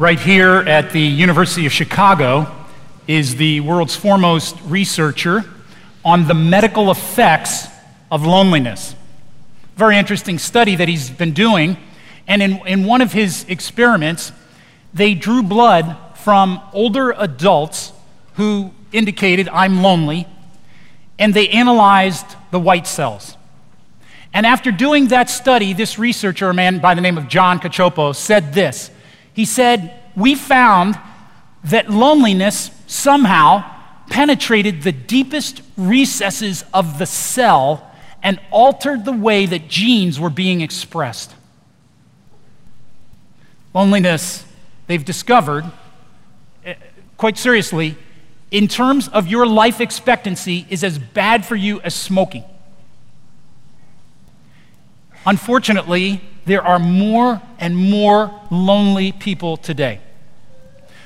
Right here at the University of Chicago is the world's foremost researcher on the medical effects of loneliness. Very interesting study that he's been doing. And in, in one of his experiments, they drew blood from older adults who indicated, I'm lonely, and they analyzed the white cells. And after doing that study, this researcher, a man by the name of John Cacioppo, said this. He said, We found that loneliness somehow penetrated the deepest recesses of the cell and altered the way that genes were being expressed. Loneliness, they've discovered, eh, quite seriously, in terms of your life expectancy, is as bad for you as smoking. Unfortunately, there are more and more lonely people today.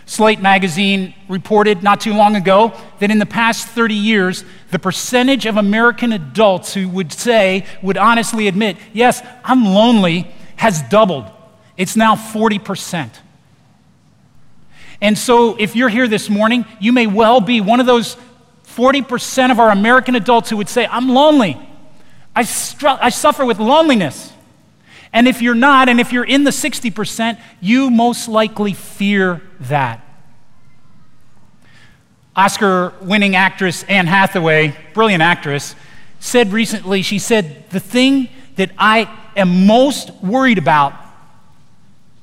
Slate magazine reported not too long ago that in the past 30 years, the percentage of American adults who would say, would honestly admit, yes, I'm lonely, has doubled. It's now 40%. And so, if you're here this morning, you may well be one of those 40% of our American adults who would say, I'm lonely. I, str- I suffer with loneliness. And if you're not, and if you're in the 60%, you most likely fear that. Oscar winning actress Anne Hathaway, brilliant actress, said recently, she said, The thing that I am most worried about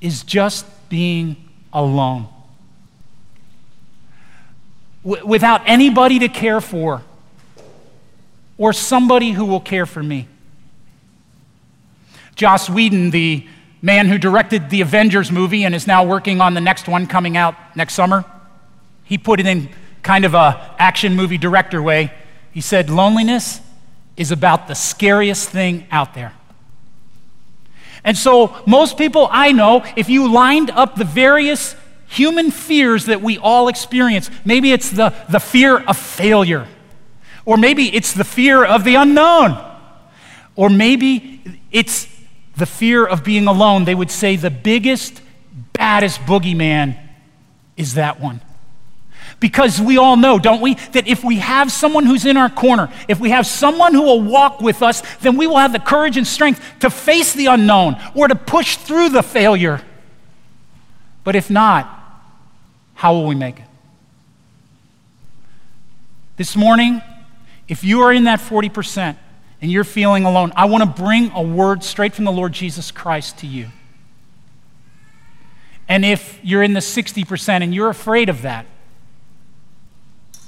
is just being alone. W- without anybody to care for or somebody who will care for me. Joss Whedon, the man who directed the Avengers movie and is now working on the next one coming out next summer, he put it in kind of a action movie director way. He said, Loneliness is about the scariest thing out there. And so, most people I know, if you lined up the various human fears that we all experience, maybe it's the, the fear of failure. Or maybe it's the fear of the unknown. Or maybe it's the fear of being alone. They would say the biggest, baddest boogeyman is that one. Because we all know, don't we, that if we have someone who's in our corner, if we have someone who will walk with us, then we will have the courage and strength to face the unknown or to push through the failure. But if not, how will we make it? This morning, if you are in that 40% and you're feeling alone, I want to bring a word straight from the Lord Jesus Christ to you. And if you're in the 60% and you're afraid of that,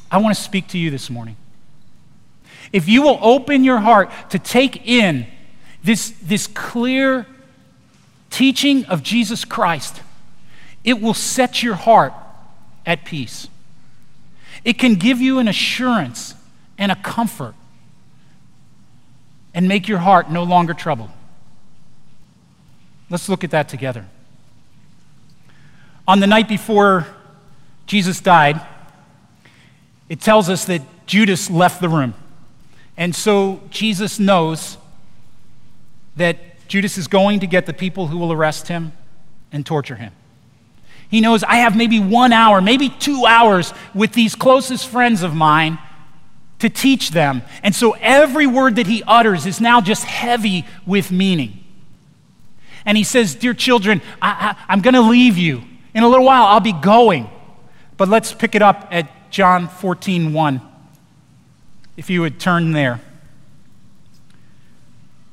I want to speak to you this morning. If you will open your heart to take in this, this clear teaching of Jesus Christ, it will set your heart at peace. It can give you an assurance and a comfort and make your heart no longer troubled. Let's look at that together. On the night before Jesus died, it tells us that Judas left the room. And so Jesus knows that Judas is going to get the people who will arrest him and torture him. He knows I have maybe one hour, maybe two hours with these closest friends of mine to teach them. And so every word that he utters is now just heavy with meaning. And he says, Dear children, I, am going to leave you. In a little while, I'll be going. But let's pick it up at John 14 1. If you would turn there.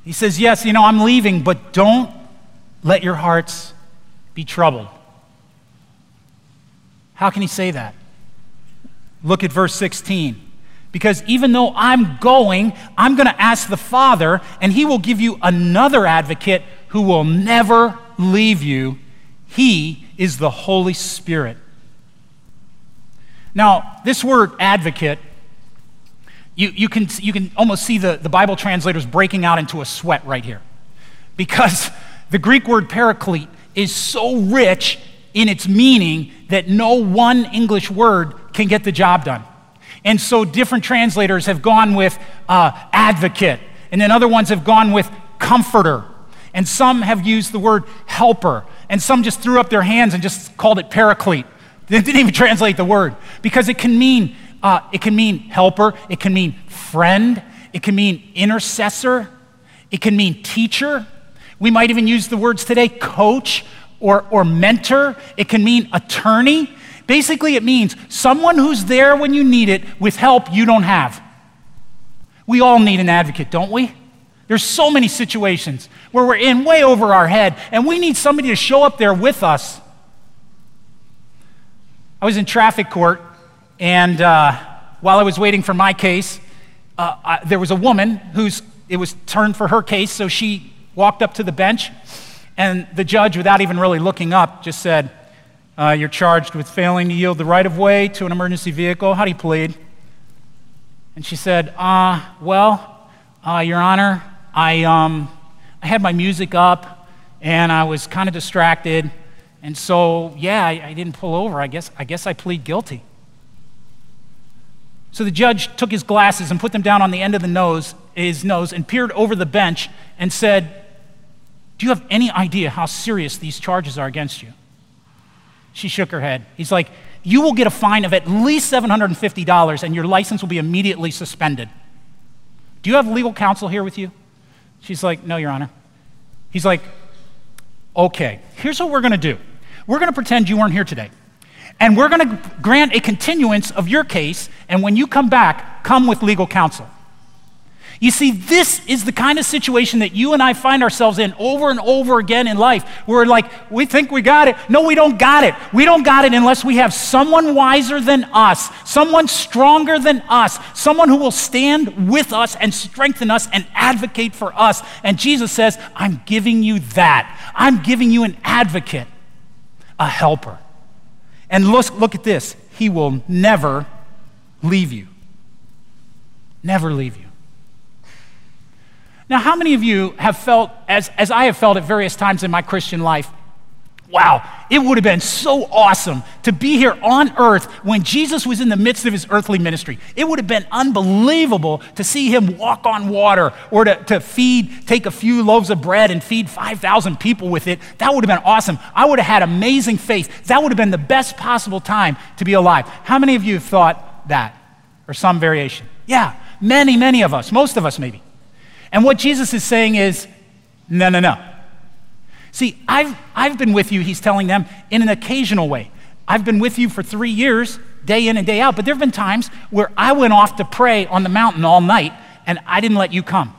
He says, Yes, you know, I'm leaving, but don't let your hearts be troubled. How can he say that? Look at verse 16. Because even though I'm going, I'm going to ask the Father, and He will give you another advocate who will never leave you. He is the Holy Spirit. Now, this word advocate, you, you, can, you can almost see the, the Bible translators breaking out into a sweat right here. Because the Greek word paraclete is so rich in its meaning that no one English word can get the job done. And so different translators have gone with uh, advocate, and then other ones have gone with comforter, and some have used the word helper. and some just threw up their hands and just called it paraclete. They didn't even translate the word because it can mean uh, it can mean helper, it can mean friend, it can mean intercessor, it can mean teacher. We might even use the words today coach or, or mentor. It can mean attorney. Basically, it means someone who's there when you need it with help you don't have. We all need an advocate, don't we? There's so many situations where we're in way over our head and we need somebody to show up there with us. I was in traffic court, and uh, while I was waiting for my case, uh, I, there was a woman whose it was turned for her case, so she walked up to the bench, and the judge, without even really looking up, just said, uh, You're charged with failing to yield the right of way to an emergency vehicle. How do you plead? And she said, uh, Well, uh, Your Honor, I, um, I had my music up and I was kind of distracted. And so, yeah, I, I didn't pull over. I guess, I guess I plead guilty. So the judge took his glasses and put them down on the end of the nose, his nose and peered over the bench and said, Do you have any idea how serious these charges are against you? She shook her head. He's like, You will get a fine of at least $750 and your license will be immediately suspended. Do you have legal counsel here with you? She's like, No, Your Honor. He's like, Okay, here's what we're going to do. We're going to pretend you weren't here today. And we're going to grant a continuance of your case. And when you come back, come with legal counsel. You see, this is the kind of situation that you and I find ourselves in over and over again in life. We're like, we think we got it. No, we don't got it. We don't got it unless we have someone wiser than us, someone stronger than us, someone who will stand with us and strengthen us and advocate for us. And Jesus says, I'm giving you that. I'm giving you an advocate, a helper. And look, look at this He will never leave you. Never leave you. Now, how many of you have felt, as, as I have felt at various times in my Christian life, wow, it would have been so awesome to be here on earth when Jesus was in the midst of his earthly ministry. It would have been unbelievable to see him walk on water or to, to feed, take a few loaves of bread and feed 5,000 people with it. That would have been awesome. I would have had amazing faith. That would have been the best possible time to be alive. How many of you have thought that or some variation? Yeah, many, many of us, most of us maybe. And what Jesus is saying is, no, no, no. See, I've, I've been with you, he's telling them, in an occasional way. I've been with you for three years, day in and day out, but there have been times where I went off to pray on the mountain all night and I didn't let you come.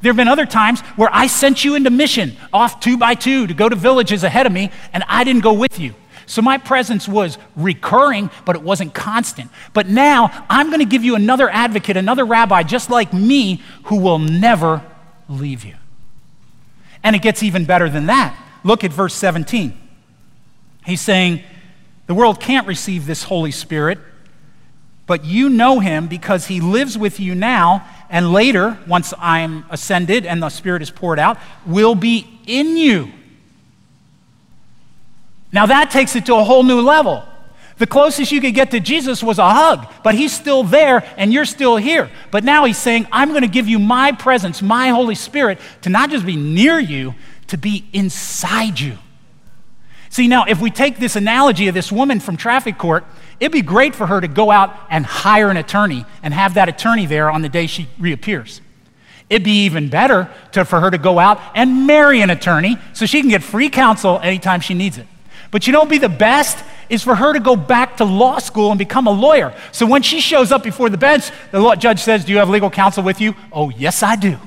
There have been other times where I sent you into mission off two by two to go to villages ahead of me and I didn't go with you. So my presence was recurring, but it wasn't constant. But now I'm going to give you another advocate, another rabbi just like me, who will never leave you. And it gets even better than that. Look at verse 17. He's saying, The world can't receive this Holy Spirit, but you know him because he lives with you now, and later, once I'm ascended and the Spirit is poured out, will be in you. Now that takes it to a whole new level. The closest you could get to Jesus was a hug, but he's still there and you're still here. But now he's saying, I'm going to give you my presence, my Holy Spirit, to not just be near you, to be inside you. See, now, if we take this analogy of this woman from traffic court, it'd be great for her to go out and hire an attorney and have that attorney there on the day she reappears. It'd be even better to, for her to go out and marry an attorney so she can get free counsel anytime she needs it. But you know be the best? Is for her to go back to law school and become a lawyer. So when she shows up before the bench, the law, judge says, Do you have legal counsel with you? Oh, yes, I do.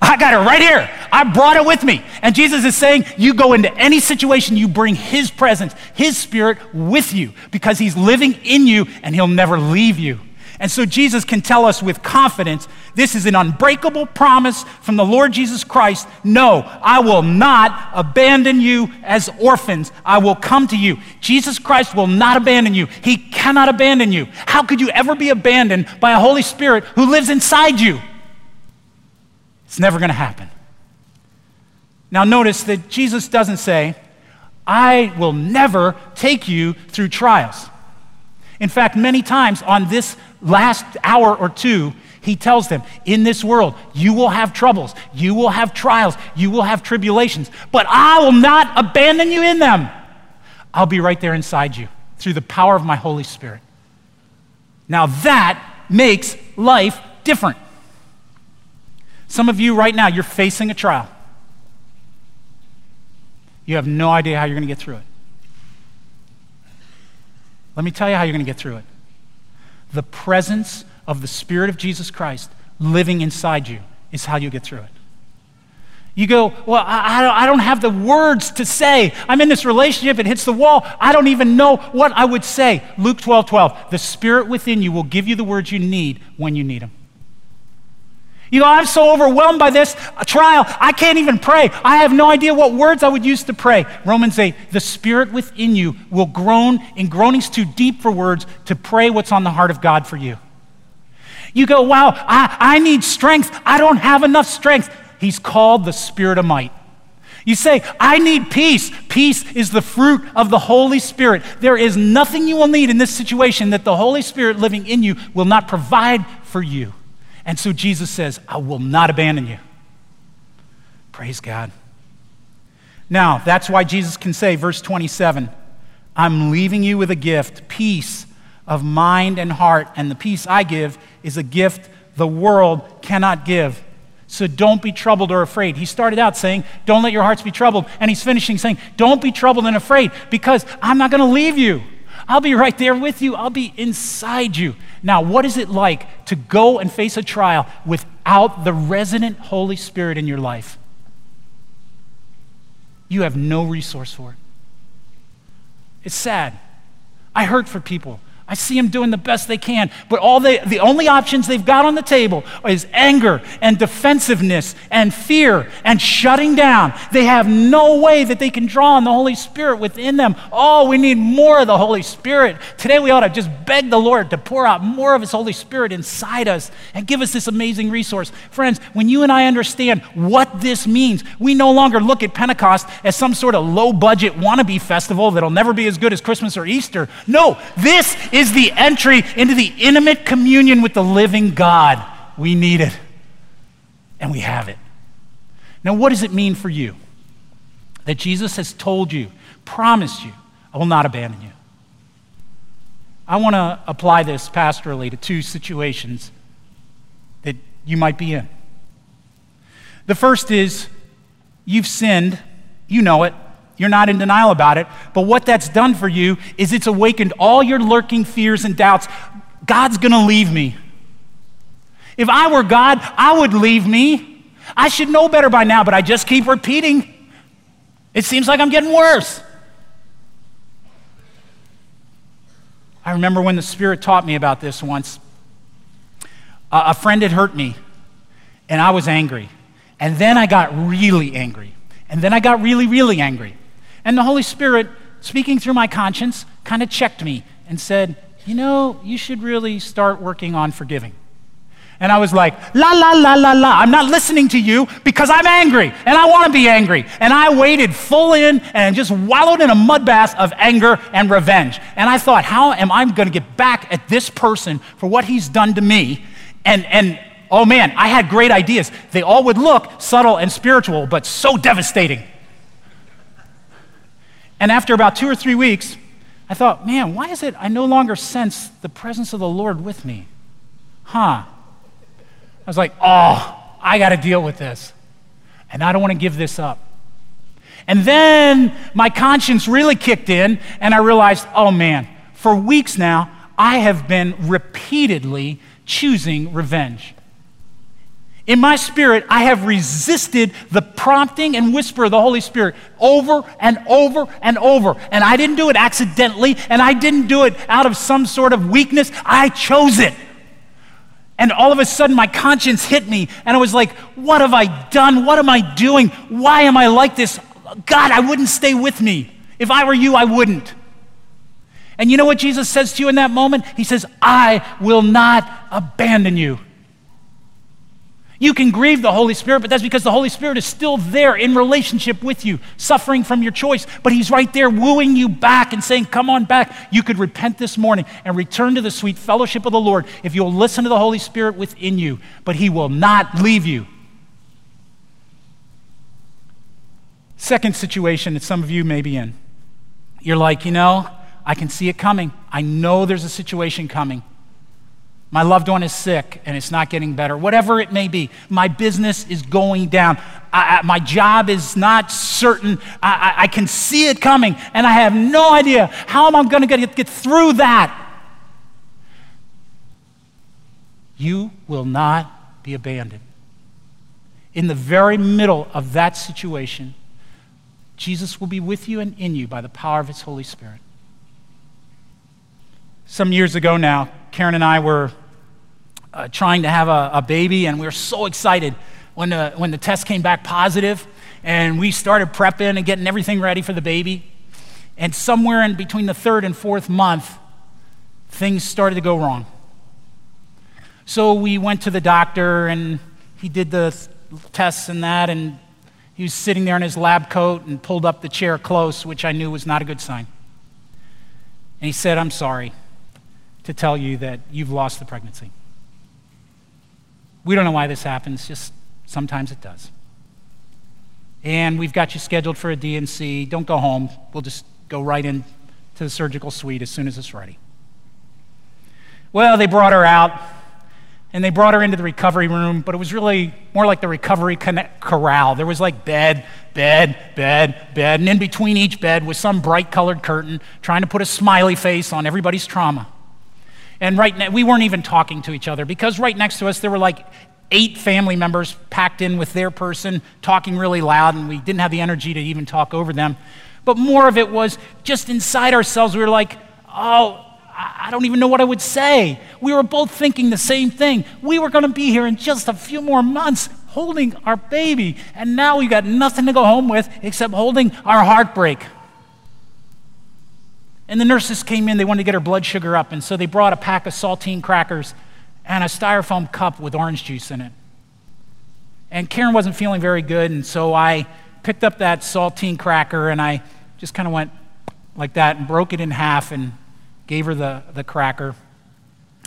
I got it right here. I brought it with me. And Jesus is saying, You go into any situation, you bring His presence, His Spirit with you because He's living in you and He'll never leave you. And so Jesus can tell us with confidence this is an unbreakable promise from the Lord Jesus Christ. No, I will not abandon you as orphans. I will come to you. Jesus Christ will not abandon you. He cannot abandon you. How could you ever be abandoned by a Holy Spirit who lives inside you? It's never going to happen. Now, notice that Jesus doesn't say, I will never take you through trials. In fact, many times on this last hour or two, He tells them, In this world, you will have troubles, you will have trials, you will have tribulations, but I will not abandon you in them. I'll be right there inside you through the power of my Holy Spirit. Now that makes life different. Some of you right now, you're facing a trial. You have no idea how you're going to get through it. Let me tell you how you're going to get through it. The presence of the Spirit of Jesus Christ living inside you is how you get through it. You go, Well, I, I, don't have the words to say. I'm in this relationship, it hits the wall. I don't even know what I would say. Luke 12 12. The Spirit within you will give you the words you need when you need them. You know, I'm so overwhelmed by this trial, I can't even pray. I have no idea what words I would use to pray. Romans 8, the Spirit within you will groan in groanings too deep for words to pray what's on the heart of God for you. You go, wow, I, I need strength. I don't have enough strength. He's called the Spirit of might. You say, I need peace. Peace is the fruit of the Holy Spirit. There is nothing you will need in this situation that the Holy Spirit living in you will not provide for you. And so Jesus says, I will not abandon you. Praise God. Now, that's why Jesus can say, verse 27, I'm leaving you with a gift, peace of mind and heart. And the peace I give is a gift the world cannot give. So don't be troubled or afraid. He started out saying, Don't let your hearts be troubled. And he's finishing saying, Don't be troubled and afraid because I'm not going to leave you. I'll be right there with you. I'll be inside you. Now, what is it like to go and face a trial without the resident Holy Spirit in your life? You have no resource for it. It's sad. I hurt for people I see them doing the best they can, but all they, the only options they've got on the table is anger and defensiveness and fear and shutting down. They have no way that they can draw on the Holy Spirit within them. Oh, we need more of the Holy Spirit. Today we ought to just beg the Lord to pour out more of His Holy Spirit inside us and give us this amazing resource. Friends, when you and I understand what this means, we no longer look at Pentecost as some sort of low budget wannabe festival that'll never be as good as Christmas or Easter. No, this is the entry into the intimate communion with the living God. We need it, and we have it. Now, what does it mean for you? That Jesus has told you, promised you, I will not abandon you. I want to apply this pastorally to two situations that you might be in. The first is you've sinned, you know it, you're not in denial about it. But what that's done for you is it's awakened all your lurking fears and doubts. God's going to leave me. If I were God, I would leave me. I should know better by now, but I just keep repeating. It seems like I'm getting worse. I remember when the Spirit taught me about this once. a friend had hurt me, and I was angry. And then I got really angry. And then I got really, really angry. And the Holy Spirit, speaking through my conscience, kind of checked me and said, You know, you should really start working on forgiving. And I was like, la, la, la, la, la. I'm not listening to you because I'm angry and I want to be angry. And I waded full in and just wallowed in a mud bath of anger and revenge. And I thought, how am I going to get back at this person for what he's done to me? And, and oh man, I had great ideas. They all would look subtle and spiritual, but so devastating. And after about two or three weeks, I thought, man, why is it I no longer sense the presence of the Lord with me? Huh. I was like, oh, I got to deal with this. And I don't want to give this up. And then my conscience really kicked in, and I realized, oh man, for weeks now, I have been repeatedly choosing revenge. In my spirit, I have resisted the prompting and whisper of the Holy Spirit over and over and over. And I didn't do it accidentally, and I didn't do it out of some sort of weakness. I chose it. And all of a sudden, my conscience hit me, and I was like, What have I done? What am I doing? Why am I like this? God, I wouldn't stay with me. If I were you, I wouldn't. And you know what Jesus says to you in that moment? He says, I will not abandon you. You can grieve the Holy Spirit, but that's because the Holy Spirit is still there in relationship with you, suffering from your choice. But He's right there wooing you back and saying, Come on back. You could repent this morning and return to the sweet fellowship of the Lord if you'll listen to the Holy Spirit within you. But He will not leave you. Second situation that some of you may be in. You're like, you know, I can see it coming. I know there's a situation coming. My loved one is sick and it's not getting better. Whatever it may be, my business is going down. I, I, my job is not certain. I, I, can see it coming and I have no idea how am I going to get, get through that. You will not be abandoned. In the very middle of that situation, Jesus will be with you and in you by the power of his Holy Spirit. Some years ago now, Karen and I were uh, trying to have a, a, baby, and we were so excited when the, when the test came back positive, and we started prepping and getting everything ready for the baby. And somewhere in between the third and fourth month, things started to go wrong. So we went to the doctor, and he did the tests and that, and he was sitting there in his lab coat and pulled up the chair close, which I knew was not a good sign. And he said, I'm sorry to tell you that you've lost the pregnancy. We don't know why this happens, just sometimes it does. And we've got you scheduled for a D&C. Don't go home. We'll just go right into the surgical suite as soon as it's ready. Well, they brought her out and they brought her into the recovery room, but it was really more like the recovery corral. There was like bed, bed, bed, bed, and in between each bed was some bright colored curtain trying to put a smiley face on everybody's trauma. And right now, we weren't even talking to each other because right next to us there were like eight family members packed in with their person, talking really loud, and we didn't have the energy to even talk over them. But more of it was just inside ourselves, we were like, oh, I don't even know what I would say. We were both thinking the same thing. We were going to be here in just a few more months holding our baby, and now we got nothing to go home with except holding our heartbreak. And the nurses came in, they wanted to get her blood sugar up, and so they brought a pack of saltine crackers and a styrofoam cup with orange juice in it. And Karen wasn't feeling very good, and so I picked up that saltine cracker and I just kind of went like that and broke it in half and gave her the, the cracker.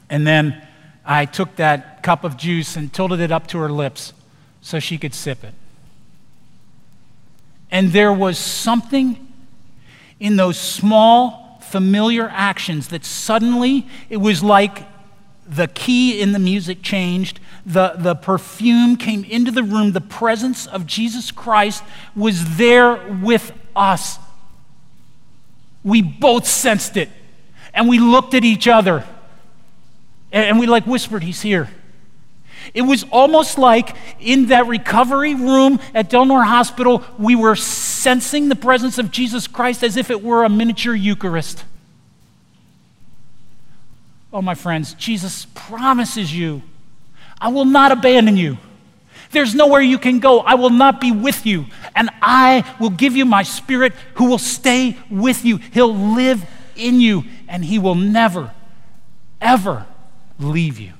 And then I took that cup of juice and tilted it up to her lips so she could sip it. And there was something in those small, familiar actions that suddenly it was like the key in the music changed, the, the perfume came into the room, the presence of Jesus Christ was there with us. We both sensed it, and we looked at each other, and we like whispered, He's here. It was almost like in that recovery room at Delnor Hospital, we were sensing the presence of Jesus Christ as if it were a miniature Eucharist. Oh, my friends, Jesus promises you, I will not abandon you. There's nowhere you can go. I will not be with you. And I will give you my spirit who will stay with you. He'll live in you, and he will never, ever leave you.